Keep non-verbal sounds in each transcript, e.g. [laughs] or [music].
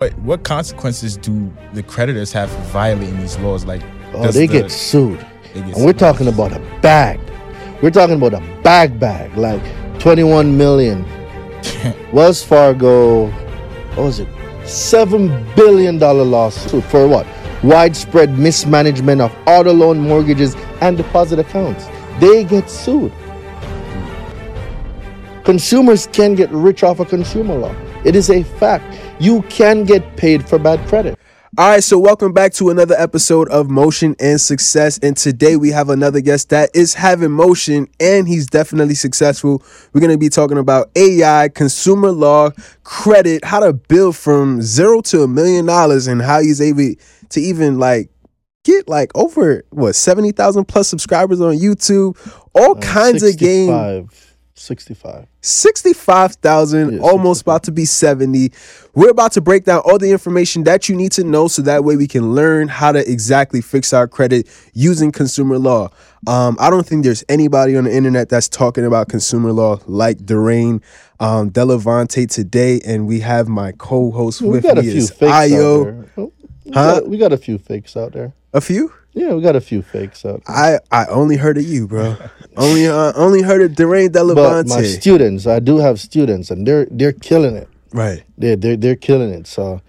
But what consequences do the creditors have for violating these laws? Like, Oh, they the- get sued. they get And we're talking about a bag. We're talking about a bag bag, like 21 million. [laughs] Wells Fargo, what was it? Seven billion dollar lawsuit for what? Widespread mismanagement of auto loan mortgages and deposit accounts. They get sued. Consumers can get rich off a consumer law. It is a fact. You can get paid for bad credit. All right, so welcome back to another episode of Motion and Success. And today we have another guest that is having motion and he's definitely successful. We're going to be talking about AI, consumer law, credit, how to build from zero to a million dollars, and how he's able to even like get like over what 70,000 plus subscribers on YouTube, all Uh, kinds of game 65. 65. 65,000, Yeah, almost 65. about to be 70. We're about to break down all the information that you need to know so that way we can learn how to exactly fix our credit using consumer law. Um, I don't think there's anybody on the internet that's talking about consumer law like Daraine um, Delevante today, and we have my co-host with me few is fakes Ayo. out there. Oh, We, Huh? got, we got a few fakes out there. A few? Yeah, we got a few fakes out. I I only heard of you, bro. only uh, only heard of Daraine But my Delevante. students, I do have students, and they're they're killing it. right. They're they're they're killing it. So,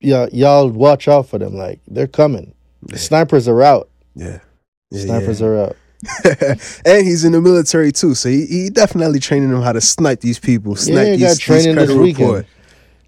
yeah, y'all watch out for them. Like they're coming. The snipers are out. Yeah. Yeah, snipers yeah. are out. [laughs] and he's in the military too, so he, he definitely training them how to snipe these people. Snipe he these, got these training this weekend. report.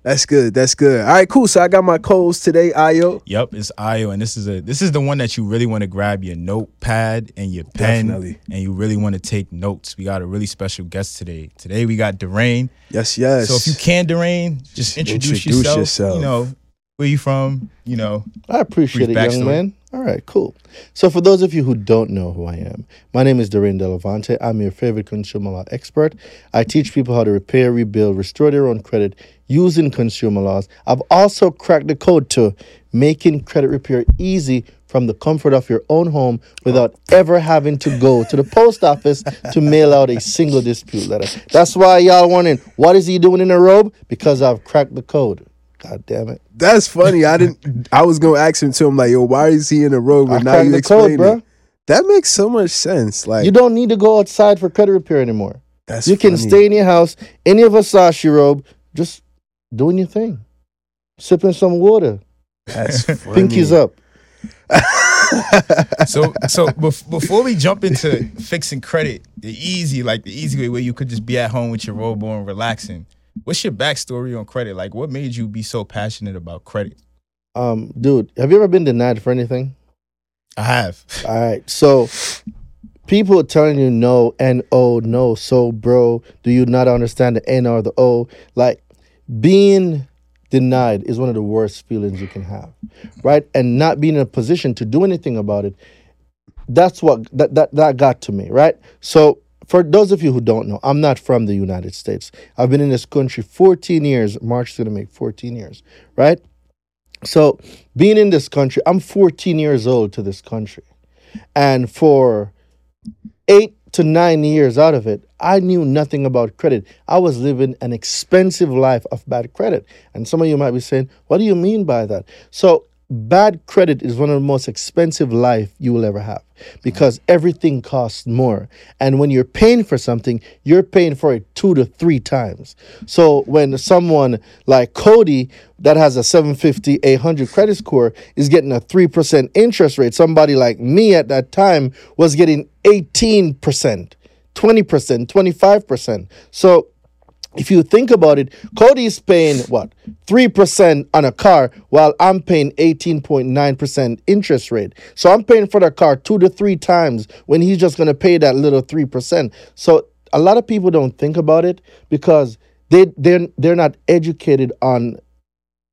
That's good. That's good. All right, cool. So I got my codes today, Ayo. Yep, it's Io, and this is a this is the one that you really want to grab your notepad and your pen, Definitely. and you really want to take notes. We got a really special guest today. Today we got Daraine. Yes, yes. So if you can, Daraine, just introduce, introduce yourself, yourself. You know where you from. You know, I appreciate Brief it, young backstory. man. All right, cool. So, for those of you who don't know who I am, my name is Daraine Delevante. I'm your favorite consumer law expert. I teach people how to repair, rebuild, restore their own credit using consumer laws. I've also cracked the code to making credit repair easy from the comfort of your own home without ever having to go to the post office to mail out a single dispute letter. That's why y'all wondering, what is he doing in a robe? Because I've cracked the code. God damn it. that's funny. I didn't. [laughs] I was gonna ask him to I'm like, yo, why is he in a robe? I And now you explain it. That makes so much sense. Like You don't need to go outside for credit repair anymore. that's you can stay in your house any of us Versace robe, just doing your thing, sipping some water, That's [laughs] funny. pinkies up. [laughs] so so bef- before we jump into fixing credit, the easy like the easy way where you could just be at home with your robo and relaxing. What's your backstory on credit? Like, what made you be so passionate about credit? Um, dude, have you ever been denied for anything? I have. All right, so people are telling you no and oh no. So, bro, do you not understand the N or the O? Like being denied is one of the worst feelings you can have, right? And not being in a position to do anything about it. That's what that that that got to me, right? So. For those of you who don't know, I'm not from the United States. I've been in this country 14 years. March is going to make 14 years, right? So, being in this country, I'm 14 years old to this country. And for eight to nine years out of it, I knew nothing about credit. I was living an expensive life of bad credit. And some of you might be saying, What do you mean by that? So, bad credit is one of the most expensive life you will ever have because everything costs more. And when you're paying for something, you're paying for it two to three times. So when someone like Cody that has a 750, 800 credit score is getting a 3% interest rate, somebody like me at that time was getting 18%, 20%, 25%. So if you think about it, Cody's paying what? 3% on a car while I'm paying 18.9% interest rate. So I'm paying for the car two to three times when he's just going to pay that little 3%. So a lot of people don't think about it because they they're, they're not educated on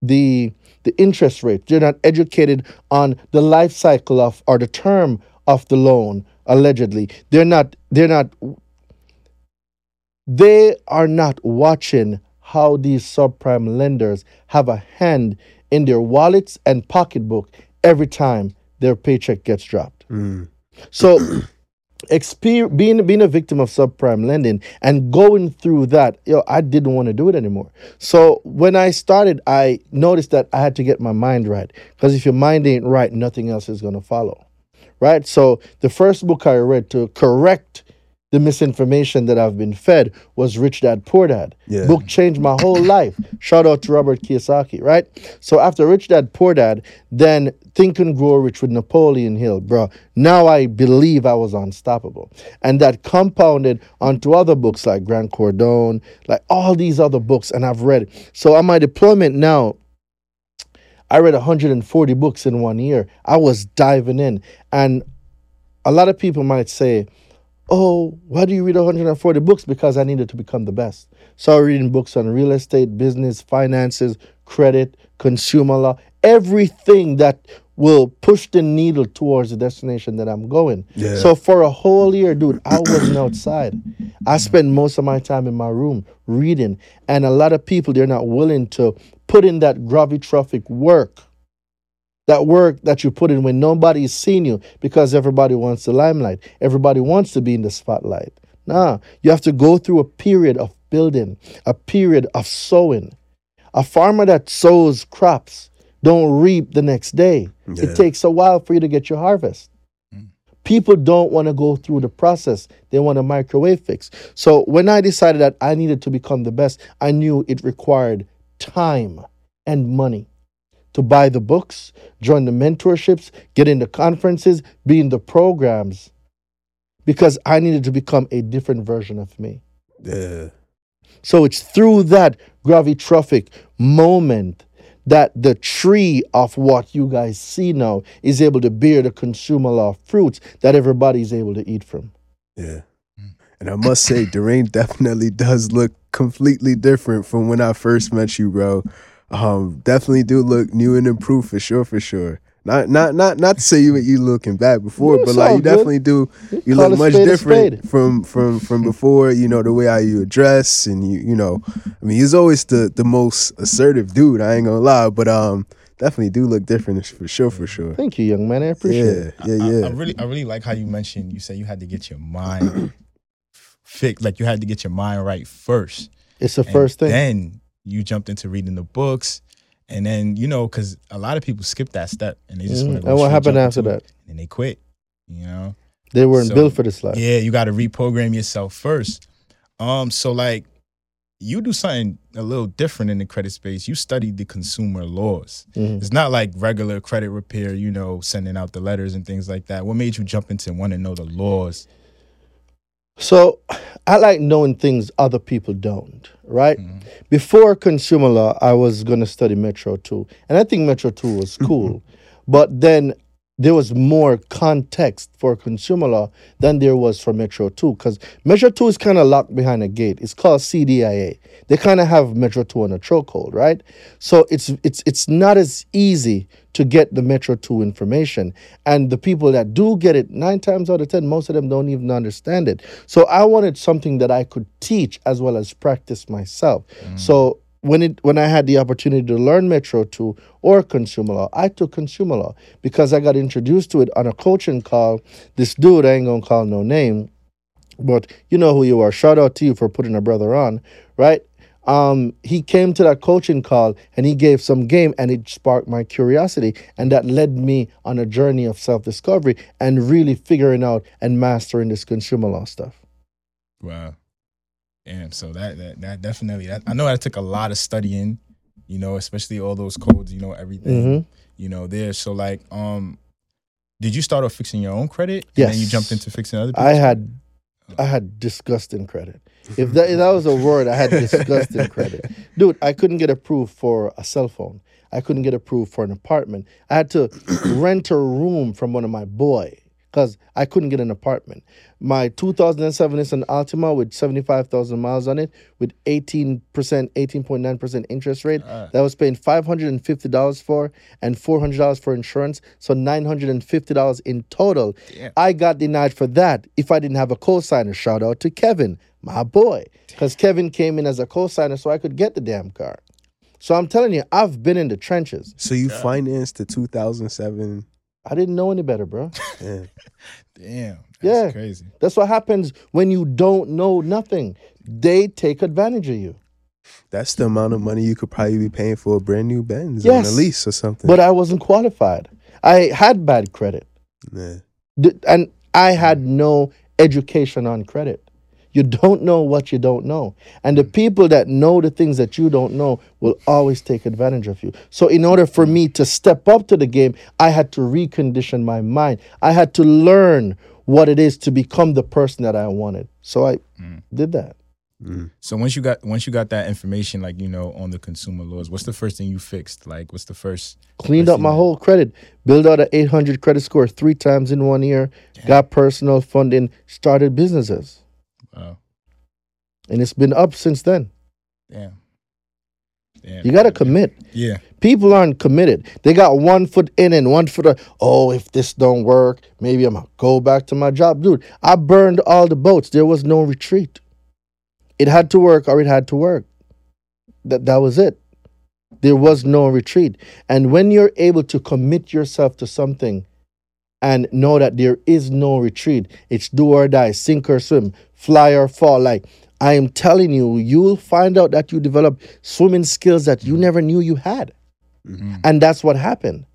the the interest rate. They're not educated on the life cycle of or the term of the loan allegedly. They're not they're not they are not watching how these subprime lenders have a hand in their wallets and pocketbook every time their paycheck gets dropped. Mm. So [clears throat] exper- being being a victim of subprime lending and going through that, yo, I didn't want to do it anymore. So when I started, I noticed that I had to get my mind right because if your mind ain't right, nothing else is gonna follow, right? So the first book I read to correct the misinformation that I've been fed was Rich Dad Poor Dad. Yeah. Book changed my whole life. Shout out to Robert Kiyosaki, right? So after Rich Dad Poor Dad, then Think and Grow Rich with Napoleon Hill, bro. Now I believe I was unstoppable. And that compounded onto other books like Grant Cardone, like all these other books, and I've read. So on my deployment now, I read 140 books in one year. I was diving in. And a lot of people might say, Oh, why do you read 140 books? Because I needed to become the best. So I'm reading books on real estate, business, finances, credit, consumer law, everything that will push the needle towards the destination that I'm going. Yeah. So for a whole year, dude, I wasn't outside. I spent most of my time in my room reading. And a lot of people, they're not willing to put in that gravitrophic work that work that you put in when nobody's seen you because everybody wants the limelight. Everybody wants to be in the spotlight. Nah, you have to go through a period of building, a period of sowing. A farmer that sows crops don't reap the next day. Yeah. It takes a while for you to get your harvest. Mm. People don't want to go through the process. They want a microwave fix. So when I decided that I needed to become the best, I knew it required time and money to buy the books, join the mentorships, get into conferences, be in the programs, because I needed to become a different version of me. Yeah. So it's through that gravitrophic moment that the tree of what you guys see now is able to bear the consumer law fruits that everybody is able to eat from. Yeah. And I must say, Daraine [laughs] definitely does look completely different from when I first met you, bro. Um, definitely do look new and improved for sure, for sure. Not not not not to say you you looking bad before, No, but like you good. definitely do you Call look much different from from from before, you know, the way how you address and you you know I mean he's always the the most assertive dude, I ain't gonna lie, but um definitely do look different for sure, for sure. Thank you, young man. I appreciate it. Yeah, yeah, I- yeah. I, really, I really like how you mentioned. You said you had to get your mind [clears throat] fixed, like you had to get your mind right first. It's the first thing. Then you jumped into reading the books, and then you know, because a lot of people skip that step and they just Mhm. want to. And what happened after that? it, And they quit. You know. They weren't So, built for this life. Yeah, you got to reprogram yourself first. Um, so like, you do something a little different in the credit space. You studied the consumer laws. Mhm. It's not like regular credit repair, you know, sending out the letters and things like that. What made you jump into want to know the laws? So I like knowing things other people don't, right? Mhm. Before consumer law, I was going to study Metro 2. And I think Metro 2 was [laughs] cool. but then there was more context for consumer law than there was for Metro 2 because Metro 2 is kind of locked behind a gate. It's called CDIA. They kind of have Metro 2 on a chokehold, right? So it's it's it's not as easy to get the Metro 2 information. And the people that do get it, nine times out of 10, most of them don't even understand it. So I wanted something that I could teach as well as practice myself. Mm. So when it when I had the opportunity to learn Metro 2 or consumer law, I took consumer law because I got introduced to it on a coaching call. This dude, I ain't gonna call no name, but you know who you are. Shout out to you for putting a brother on, right? Um, he came to that coaching call and he gave some game and it sparked my curiosity and that led me on a journey of self-discovery and really figuring out and mastering this consumer law stuff. Wow. Damn. So that that, that definitely that, I know that took a lot of studying, you know, especially all those codes, you know, everything, Mhm. you know, there. So like, um, did you start off fixing your own credit? And then you jumped into fixing other people's I had I had disgusting credit. If that, if that was a word, I had disgusting [laughs] credit. Dude, I couldn't get approved for a cell phone. I couldn't get approved for an apartment. I had to rent a room from one of my boy because I couldn't get an apartment. My 2007 is Nissan Altima with 75,000 miles on it with 18%, 18.9% interest rate Ah. that I was paying $550 for and $400 for insurance. So $950 in total. Damn. I got denied for that if I didn't have a co-signer. Shout out to Kevin, my boy. Because Kevin came in as a co-signer so I could get the damn car. So I'm telling you, I've been in the trenches. So you financed the 2007 I didn't know any better, bro. Yeah. Damn. That's Yeah. crazy. That's what happens when you don't know nothing. They take advantage of you. That's the amount of money you could probably be paying for a brand new Benz Yes. on a lease or something. But I wasn't qualified. I had bad credit. yeah. And I had no education on credit. You don't know what you don't know. And the people that know the things that you don't know will always take advantage of you. So, in order for me to step up to the game, I had to recondition my mind. I had to learn what it is to become the person that I wanted. So, I mm. did that. Mm. So once you got once you got that information, like you know, on the consumer laws, what's the first thing you fixed? Like, what's the first? Cleaned I up my that. whole credit, built out an 800 credit score three times in one year, got personal funding, started businesses. Wow. And it's been up since then. Damn. Damn. You got to commit. Yeah. People aren't committed. They got one foot in and one foot out. Oh, if this don't work, maybe I'm gonna go back to my job. Dude, I burned all the boats. There was no retreat. It had to work or it had to work. That that was it. There was no retreat. And when you're able to commit yourself to something and know that there is no retreat, it's do or die, sink or swim, fly or fall. Like I am telling you, you'll find out that you develop swimming skills that you never knew you had. Mm-hmm. And that's what happened.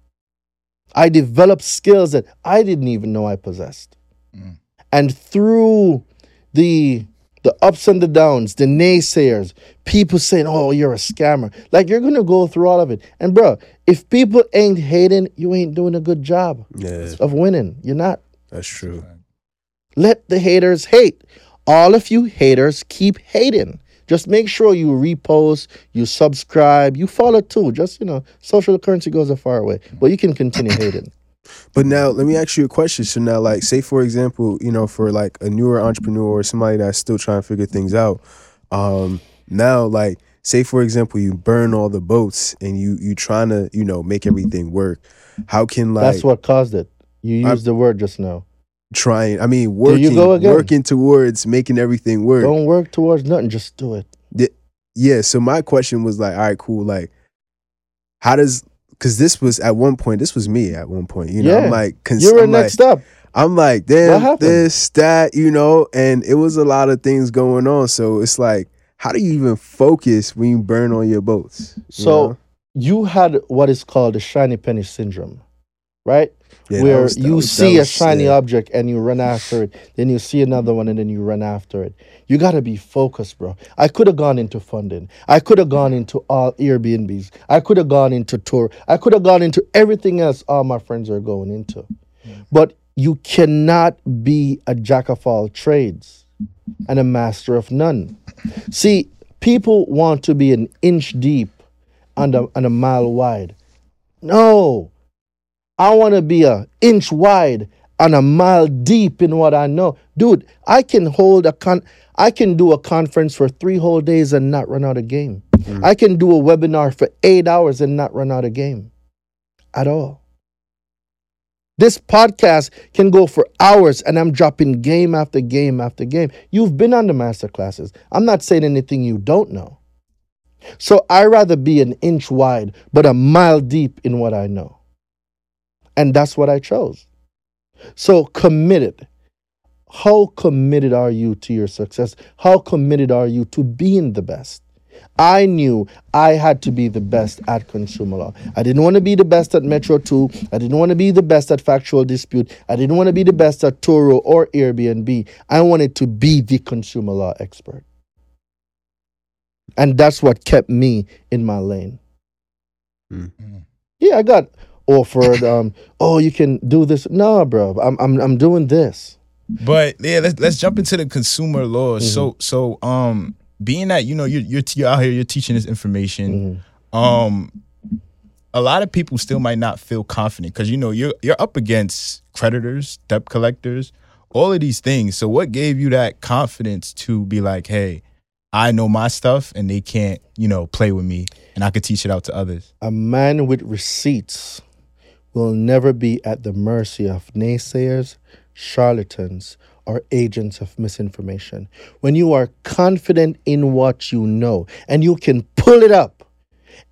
I developed skills that I didn't even know I possessed. Mm. And through the the ups and the downs, the naysayers, people saying, "Oh, you're a scammer." Like you're gonna go through all of it. And bro, if people ain't hating, you ain't doing a good job Yeah, of winning. You're not. that's true. Let the haters hate. All of you haters keep hating. Just make sure you repost, you subscribe, you follow too. Just you know, social currency goes a far way, but you can continue [laughs] hating. But now let me ask you a question. So now, like, say for example, you know, for like a newer entrepreneur or somebody that's still trying to figure things out, um, now like, say for example, you burn all the boats and you you trying to you know make everything work. How can like That's what caused it. You I- used the word just now. trying? I mean, working go again. working towards making everything work. Don't work towards nothing. Just do it. Yeah. So my question was like, all right, cool. Like, how does because this was at one point, this was me at one point. You know, Yeah. I'm like, cons- You were I'm like, next up. I'm like, damn, this, that, you know, and it was a lot of things going on. So it's like, how do you even focus when you burn on your boats? you So know? you had what is called the shiny penny syndrome, right? Yeah, Where was- you was- see a shiny yeah. object and you run after it, then you see another one and then you run after it. You got to be focused, bro. I could have gone into funding. I could have gone into all Airbnbs. I could have gone into tour. I could have gone into everything else all my friends are going into. But you cannot be a jack of all trades and a master of none. See, people want to be an inch deep and a, and a mile wide. No, I want to be a inch wide and a mile deep in what I know, dude. I can hold a con. I can do a conference for three whole days and not run out of game. Mm. I can do a webinar for eight hours and not run out of game, at all. This podcast can go for hours and I'm dropping game after game after game. You've been on the master classes. I'm not saying anything you don't know. So I rather be an inch wide, but a mile deep in what I know. And that's what I chose. So committed. How committed are you to your success? How committed are you to being the best? I knew I had to be the best at consumer law. I didn't want to be the best at Metro 2. I didn't want to be the best at factual dispute. I didn't want to be the best at Turo or Airbnb. I wanted to be the consumer law expert. And that's what kept me in my lane. Mm. Yeah, I got offered, um, oh, you can do this. Nah, bro, I'm, I'm, I'm doing this. But yeah, let's let's jump into the consumer laws. Mm-hmm. So so um being that you know you're you're, you're out here you're teaching this information, Mm-hmm. um a lot of people still might not feel confident because you know you're you're up against creditors, debt collectors, all of these things. So what gave you that confidence to be like, hey, I know my stuff and they can't you know play with me and I could teach it out to others. A man with receipts will never be at the mercy of naysayers, charlatans, or agents of misinformation. When you are confident in what you know and you can pull it up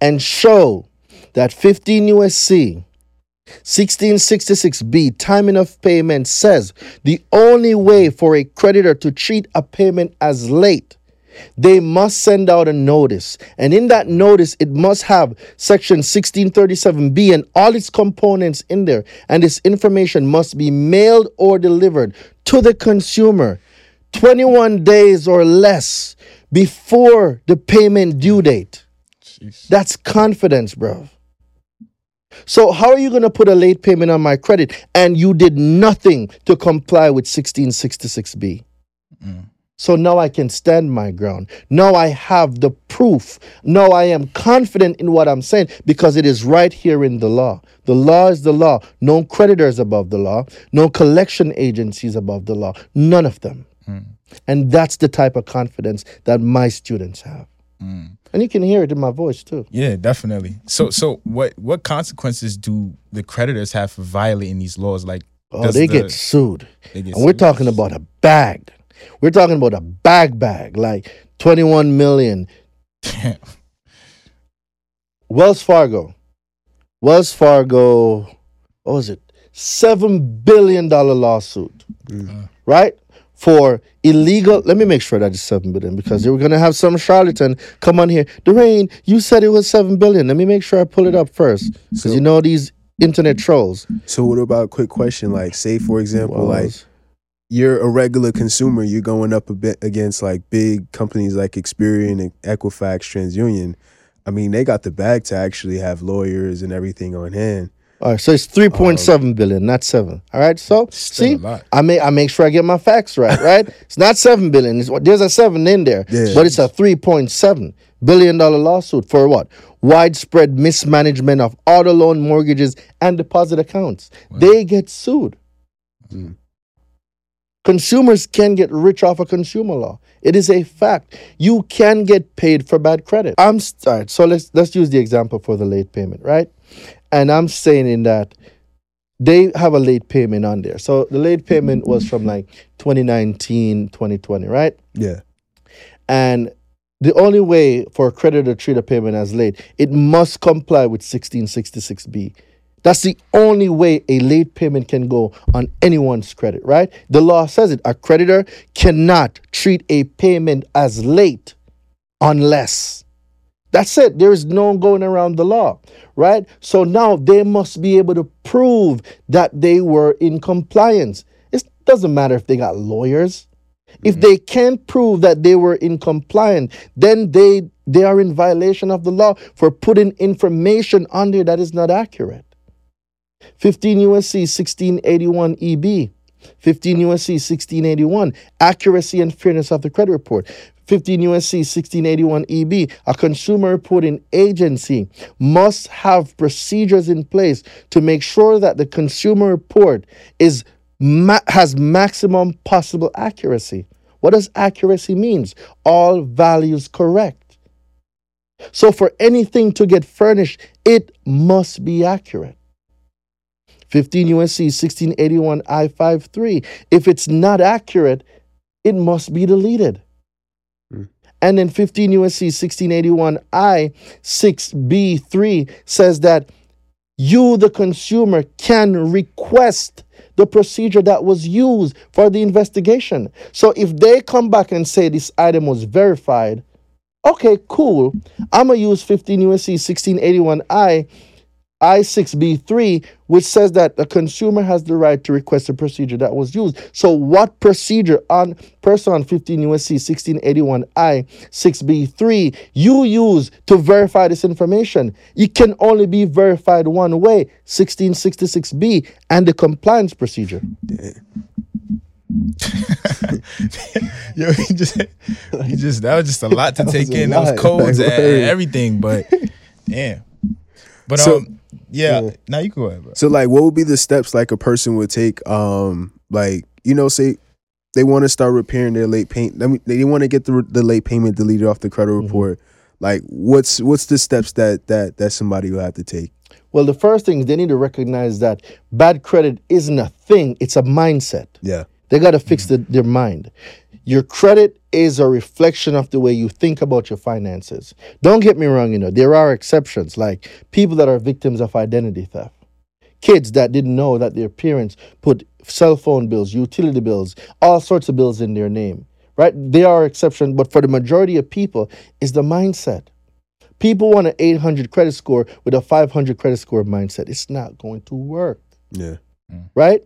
and show that 15 USC 1666b, timing of payment says the only way for a creditor to treat a payment as late, they must send out a notice. And in that notice, it must have section 1637b and all its components in there. And this information must be mailed or delivered to the consumer 21 days or less before the payment due date. Jeez. That's confidence, bro. So how are you going to put a late payment on my credit and you did nothing to comply with 1666B? So now I can stand my ground. Now I have the proof. Now I am confident in what I'm saying because it is right here in the law. The law is the law. No creditors above the law. No collection agencies above the law. None of them. Hmm. And that's the type of confidence that my students have. Hmm. And you can hear it in my voice too. Yeah, definitely. So so what what consequences do the creditors have for violating these laws? Like Oh, they the- get sued. they get and we're talking about a bag. We're talking about a bag bag, like 21 million. Damn. [laughs] Wells Fargo. Wells Fargo, what was it? $7 billion lawsuit, mm. right? For illegal, let me make sure that it's 7 billion because they were going to have some charlatan come on here. Dwayne, you said it was 7 billion. Let me make sure I pull it up first because So- you know these internet trolls. So what about a quick question? Like, say for example, like Wells. You're a regular consumer, you're going up a bit against like big companies like Experian, Equifax, TransUnion. I mean, they got the bag to actually have lawyers and everything on hand. All right, so it's three um, point seven billion, not seven. All right, so see. I make I make sure I get my facts right. [laughs] Right, it's not seven billion. It's, there's a seven in there, Yeah. but it's a three point seven billion dollar lawsuit for what? Widespread mismanagement of auto loan mortgages and deposit accounts. They get sued. Hmm. Consumers can get rich off a consumer law. It is a fact. You can get paid for bad credit. I'm s- all right. So let's let's use the example for the late payment, right? And I'm saying in that they have a late payment on there. So the late payment was from like 2019, 2020, right? Yeah. And the only way for a creditor to treat a payment as late, it must comply with 1666B. That's the only way a late payment can go on anyone's credit, right? The law says it. A creditor cannot treat a payment as late unless. That's it. There is no going around the law, right? So now they must be able to prove that they were in compliance. It doesn't matter if they got lawyers. If mm-hmm. they can't prove that they were in compliance, then they they are in violation of the law for putting information on there that is not accurate. 15 USC 1681 EB. 15 USC 1681 accuracy and fairness of the credit report. 15 USC 1681 EB a consumer reporting agency must have procedures in place to make sure that the consumer report is ma- has maximum possible accuracy. What does accuracy means? All values correct. So for anything to get furnished, it must be accurate. 15 USC 1681 I53. If it's not accurate, it must be deleted. Hmm. And then 15 USC 1681 I 6B3 says that you, the consumer, can request the procedure that was used for the investigation. So if they come back and say this item was verified, okay, cool. I'm gonna use 15 USC 1681 I I6B3, which says that the consumer has the right to request a procedure that was used. So, what procedure on person on 15 USC 1681 I6B3 you use to verify this information? It can only be verified one way 1666B and the compliance procedure. [laughs] Yo, he just, he just that was just a lot to take was in. Those lot. codes Like, and everything, but damn. But So- um, yeah. yeah. Now you can go ahead, bro. So like what would be the steps like a person would take um like you know say they want to start repairing their late paint I mean, they want to get the the late payment deleted off the credit report like what's what's the steps that that that somebody will have to take Well, the first thing is they need to recognize that bad credit isn't a thing, it's a mindset. yeah They got to fix the, their mind. Your credit is a reflection of the way you think about your finances. Don't get me wrong, you know, there are exceptions, like people that are victims of identity theft kids that didn't know that their parents put cell phone bills, utility bills, all sorts of bills in their name. Right? They are exception, but for the majority of people, is the mindset. People want an 800 credit score with a 500 credit score mindset. It's not going to work Yeah. right?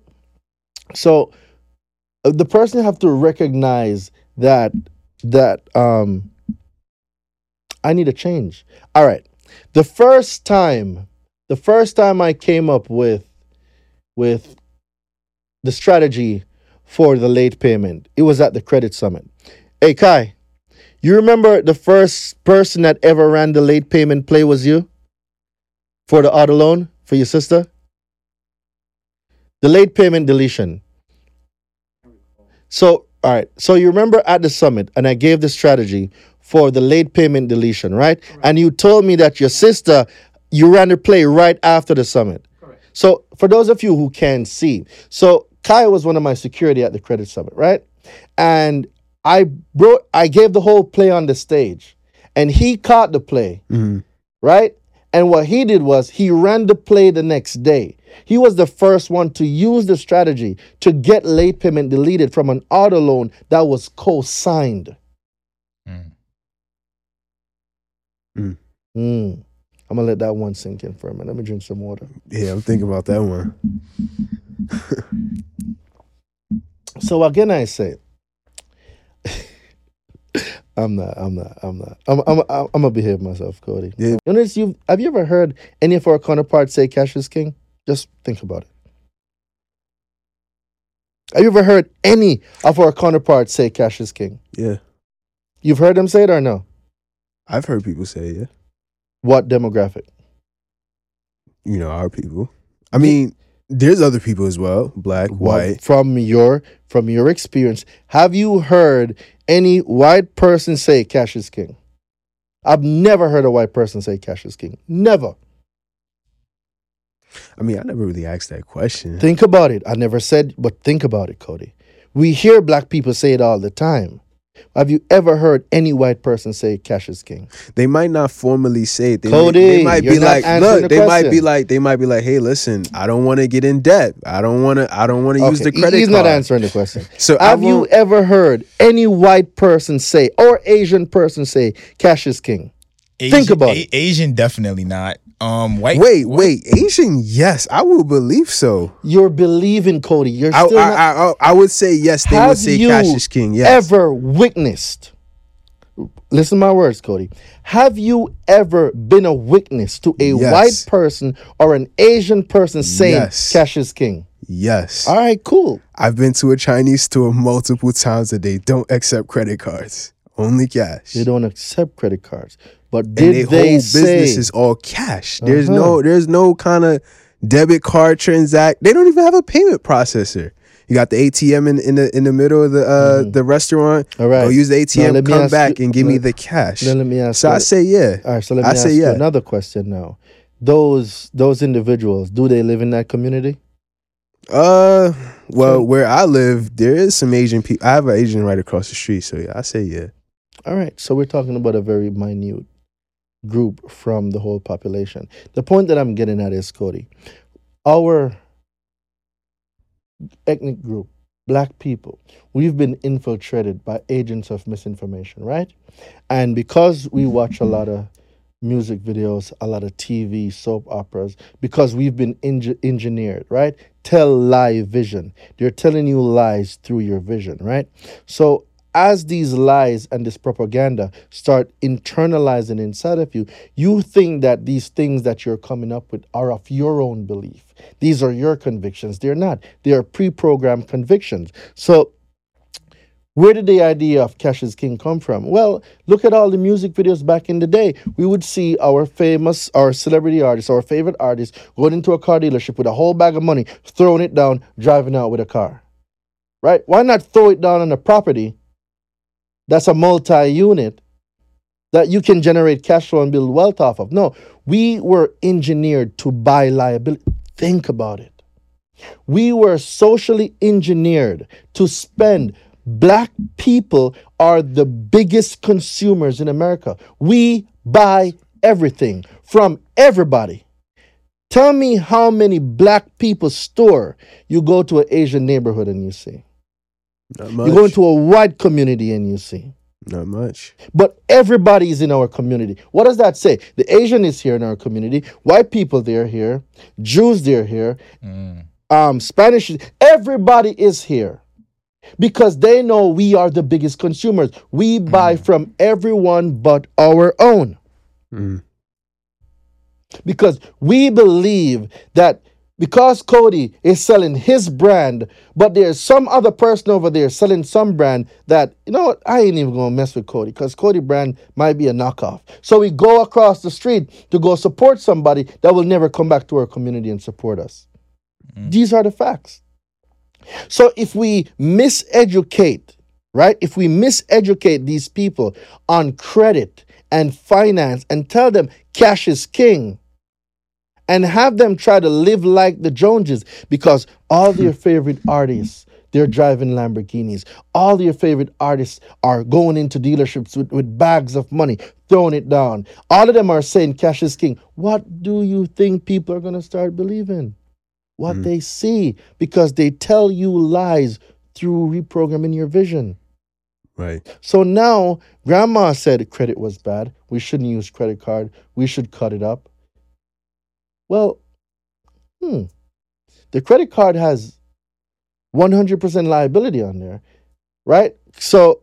So uh, the person have to recognize that that um I need a change. All right. The first time the first time I came up with with the strategy for the late payment, it was at the credit summit. Hey Kai, you remember the first person that ever ran the late payment play was you? For the auto loan for your sister? the late payment deletion. So, all right. So you remember at the summit, and I gave the strategy for the late payment deletion, right? And you told me that your sister, you ran the play right after the summit. Correct. So for those of you who can see, so Kai was one of my security at the credit summit, right? And I brought, I gave the whole play on the stage, and he caught the play Mhm. right? And what he did was he ran the play the next day. He was the first one to use the strategy to get late payment deleted from an auto loan that was co-signed. Mm. Mm. Mm. I'm gonna let that one sink in for a minute. Let me drink some water. Yeah, I'm thinking about that one. So again, I say, I'm not, I'm not, I'm not. I'm, I'm, I'm, I'm gonna behave myself, Cody. Yeah. Notice you. Have you ever heard any of our counterparts say cash is king? Just think about it. Have you ever heard any of our counterparts say cash is king? Yeah. You've heard them say it or no? I've heard people say, yeah. What demographic? You know, our people. I mean, there's other people as well, black, white. From your from your experience, have you heard any white person say cash is king? I've never heard a white person say cash is king. Never. I mean, I never really asked that question. Think about it. I never said, but think about it, Cody. We hear black people say it all the time. Have you ever heard any white person say cash is king? They might not formally say it. They, Cody, they might you're be like, look, the they might be like, they might be like, hey, listen, I don't want to get in debt. I don't want to, I don't want to use the credit He's card. not answering the question. [laughs] So Have you ever heard any white person say or Asian person say cash is king? Asian, Think about A- it. Asian definitely not. Um, white. Wait, wait, Asian? Yes, I will believe so. You're believing Cody. You're I, still I, not I, I, I would say yes. They would say you cash is king. Yes. ever witnessed? Listen to my words, Cody. Have you ever been a witness to a Yes. white person or an Asian person saying Yes. cash is king? Yes. All right, cool. I've been to a Chinese store multiple times and they don't accept credit cards. Only cash. They don't accept credit cards. But and did their they whole say business is all cash. There's Uh-huh. no there's no kind of debit card transact. They don't even have a payment processor. You got the ATM in, in the in the middle of the uh the restaurant. Mm-hmm. All right. Go use the ATM, let me come back you- and give me the cash. Then let me ask So you- I say yeah. All right, so let me I ask yeah. another question now. Those those individuals, do they live in that community? Uh well, where I live, there is some Asian people. I have an Asian right across the street, so yeah, I say yeah. All right, so we're talking about a very minute group from the whole population. The point that I'm getting at is, Cody, our ethnic group, black people, we've been infiltrated by agents of misinformation, right? And because we watch a lot of music videos, a lot of TV, soap operas, because we've been engi- engineered, right? Tell lie vision. They're telling you lies through your vision, right? So as these lies and this propaganda start internalizing inside of you, you think that these things that you're coming up with are of your own belief. These are your convictions. They're not. They are pre-programmed convictions. So where did the idea of Cash is King come from? Well, look at all the music videos back in the day. We would see our famous, our celebrity artists, our favorite artists going into a car dealership with a whole bag of money, throwing it down, driving out with a car. Right? Why not throw it down on a property that's a multi unit that you can generate cash flow and build wealth off of? No, we were engineered to buy liability. Think about it. We were socially engineered to spend. Black people are the biggest consumers in America. We buy everything from everybody. Tell me how many black people store you go to an Asian neighborhood and you see. Not much. You go into a white community and you see. Not much. But everybody is in our community. What does that say? The Asian is here in our community. White people, they're here. Jews, they're here. Mm. Um, Spanish, everybody is here because they know we are the biggest consumers. We buy from everyone but our own Mm. because we believe that because Cody is selling his brand, but there's some other person over there selling some brand that, you know what, I ain't even gonna mess with Cody because Cody brand might be a knockoff. So we go across the street to go support somebody that will never come back to our community and support us. Mm. These are the facts. So if we miseducate, right? If we miseducate these people on credit and finance and tell them cash is king and have them try to live like the Joneses because all their hmm. favorite artists they're driving Lamborghinis. All your favorite artists are going into dealerships with, with bags of money, throwing it down. All of them are saying cash is king. What do you think people are going to start believing? What hmm. they see because they tell you lies through reprogramming your vision. Right. So now grandma said credit was bad. We shouldn't use credit card. We should cut it up. Well, hmm. The credit card has 100% liability on there, right? So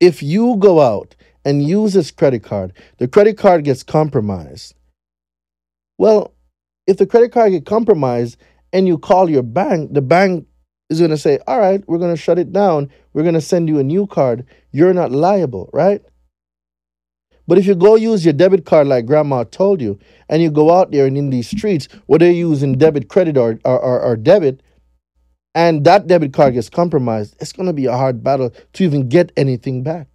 if you go out and use this credit card, the credit card gets compromised. Well, if the credit card get compromised and you call your bank, the bank is going to say, "All right, we're going to shut it down. We're going to send you a new card. You're not liable, right?" But if you go use your debit card like grandma told you, and you go out there and in these streets where they're using debit, credit, or, or, or, or debit, and that debit card gets compromised, it's going to be a hard battle to even get anything back.